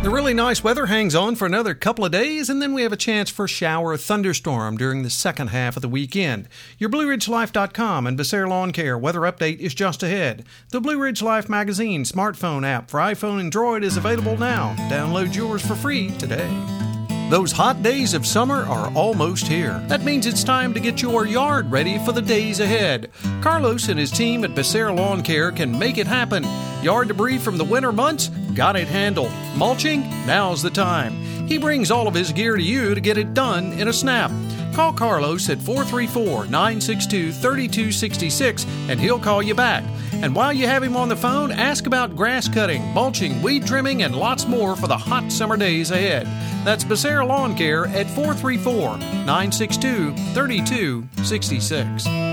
The really nice weather hangs on for another couple of days, and then we have a chance for shower or thunderstorm during the second half of the weekend. Your BlueRidgeLife.com and Becerra Lawn Care weather update is just ahead. The Blue Ridge Life magazine smartphone app for iPhone and Droid is available now. Download yours for free today. Those hot days of summer are almost here. That means it's time to get your yard ready for the days ahead. Carlos and his team at Becerra Lawn Care can make it happen. Yard debris from the winter months? Got it handled. Mulching? Now's the time. He brings all of his gear to you to get it done in a snap. Call Carlos at 434 962 3266 and he'll call you back. And while you have him on the phone, ask about grass cutting, mulching, weed trimming, and lots more for the hot summer days ahead. That's Becerra Lawn Care at 434 962 3266.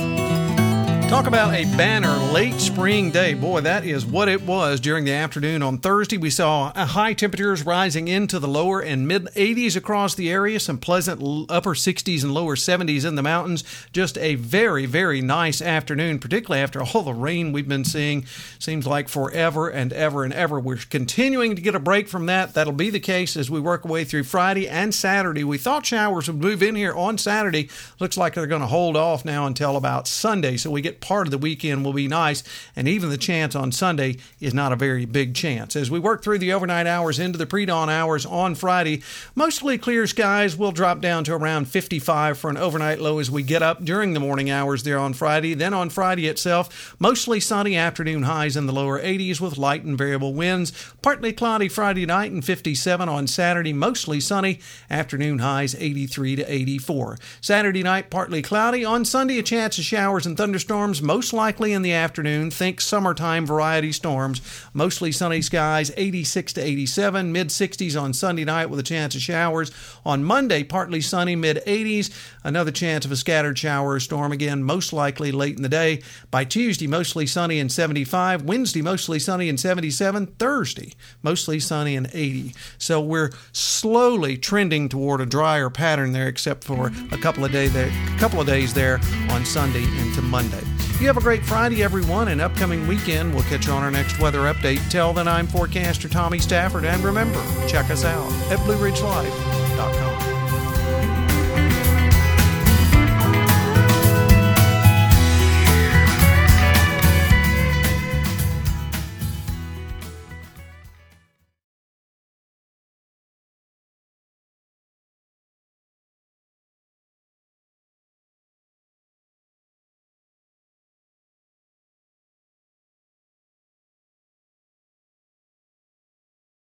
Talk about a banner late spring day. Boy, that is what it was during the afternoon on Thursday. We saw uh, high temperatures rising into the lower and mid 80s across the area, some pleasant upper 60s and lower 70s in the mountains. Just a very, very nice afternoon, particularly after all the rain we've been seeing. Seems like forever and ever and ever. We're continuing to get a break from that. That'll be the case as we work our way through Friday and Saturday. We thought showers would move in here on Saturday. Looks like they're going to hold off now until about Sunday. So we get part of the weekend will be nice, and even the chance on Sunday is not a very big chance. As we work through the overnight hours into the pre dawn hours on Friday, mostly clear skies will drop down to around 55 for an overnight low as we get up during the morning hours there on Friday. Then on Friday itself, mostly sunny afternoon highs in the lower 80s with light and variable winds. Partly cloudy Friday night and 57 on Saturday, mostly sunny, afternoon highs 83 to 84. Saturday night, partly cloudy. On Sunday, a chance of showers and thunderstorms storms, most likely in the afternoon. Think summertime variety storms. Mostly sunny skies, 86 to 87, mid 60s on Sunday night with a chance of showers. On Monday, partly sunny, mid 80s. Another chance of a scattered shower or storm again, most likely late in the day. By Tuesday, mostly sunny and 75. Wednesday, mostly sunny and 77. Thursday, mostly sunny and 80. So we're slowly trending toward a drier pattern there, except for a couple of days there, a couple of days there on Sunday into Monday. You have a great Friday, everyone, and upcoming weekend. We'll catch you on our next weather update. Till then, I'm forecaster Tommy Stafford, and remember, check us out at Blue Ridge Life.